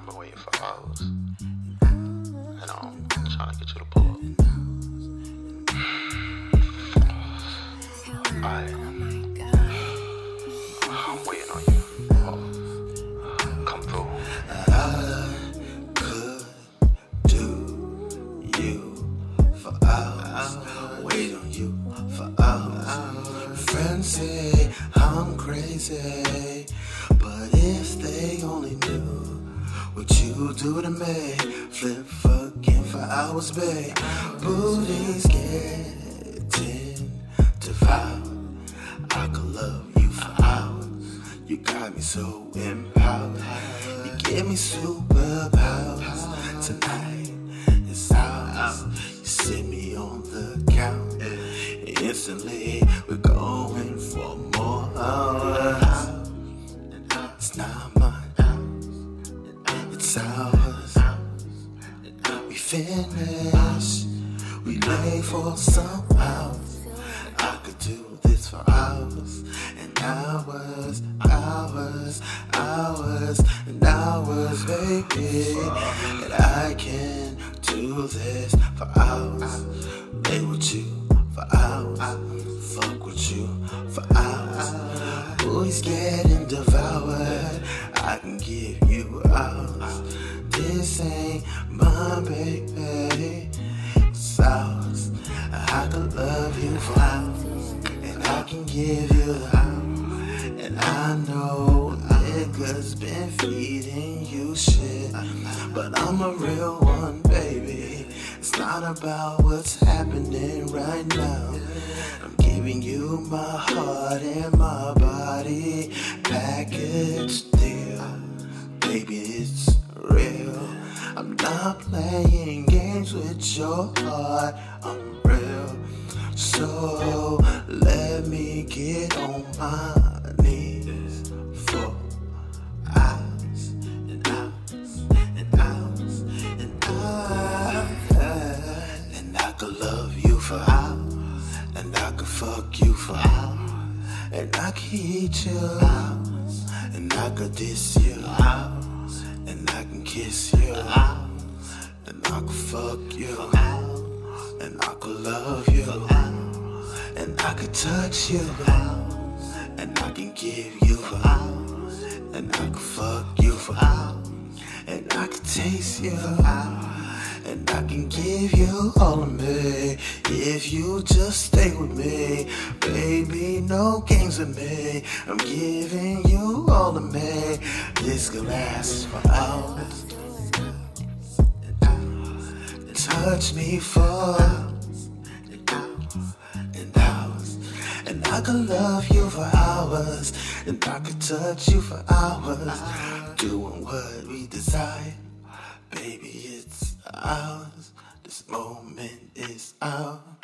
I've been waiting for hours. And I'm trying to get you to pull up. I, I'm waiting on you. Come through. I could do you for hours. Wait on you for hours. Say I'm crazy, what you do to me, flip fucking for hours, babe. Booty's getting devout. I could love you for hours. You got me so empowered. You give me superpowers tonight. It's ours. You sit me on the couch. Instantly, We finish. We lay for some hours. I could do this for hours and hours, hours, hours and hours, baby. And I can do this for hours. Lay with you for hours. Fuck with you for hours. Boys getting devoured. I can give you hours. Baby. Ours. I could love you for hours. And I can give you the hours. And I know niggas been feeding you shit. But I'm a real one, baby. It's not about what's happening right now. I'm giving you my heart and my body. Package deal. Baby, not playing games with your heart. I'm real. So let me get on my knees for hours and hours and hours and hours. And I could love you for hours. And I could fuck you for hours. And I could eat you hours. And I could diss you hours. And I can kiss you hours. Fuck you. And I could love you And I could touch you And I can give you. And I could fuck you. And I can taste you And I can give you all of me if you just stay with me. Baby, no games with me. I'm giving you all of me. This could last for hours. Touch me for hours and hours and hours. And I could love you for hours. And I could touch you for hours. Doing what we desire. Baby, it's ours. This moment is ours.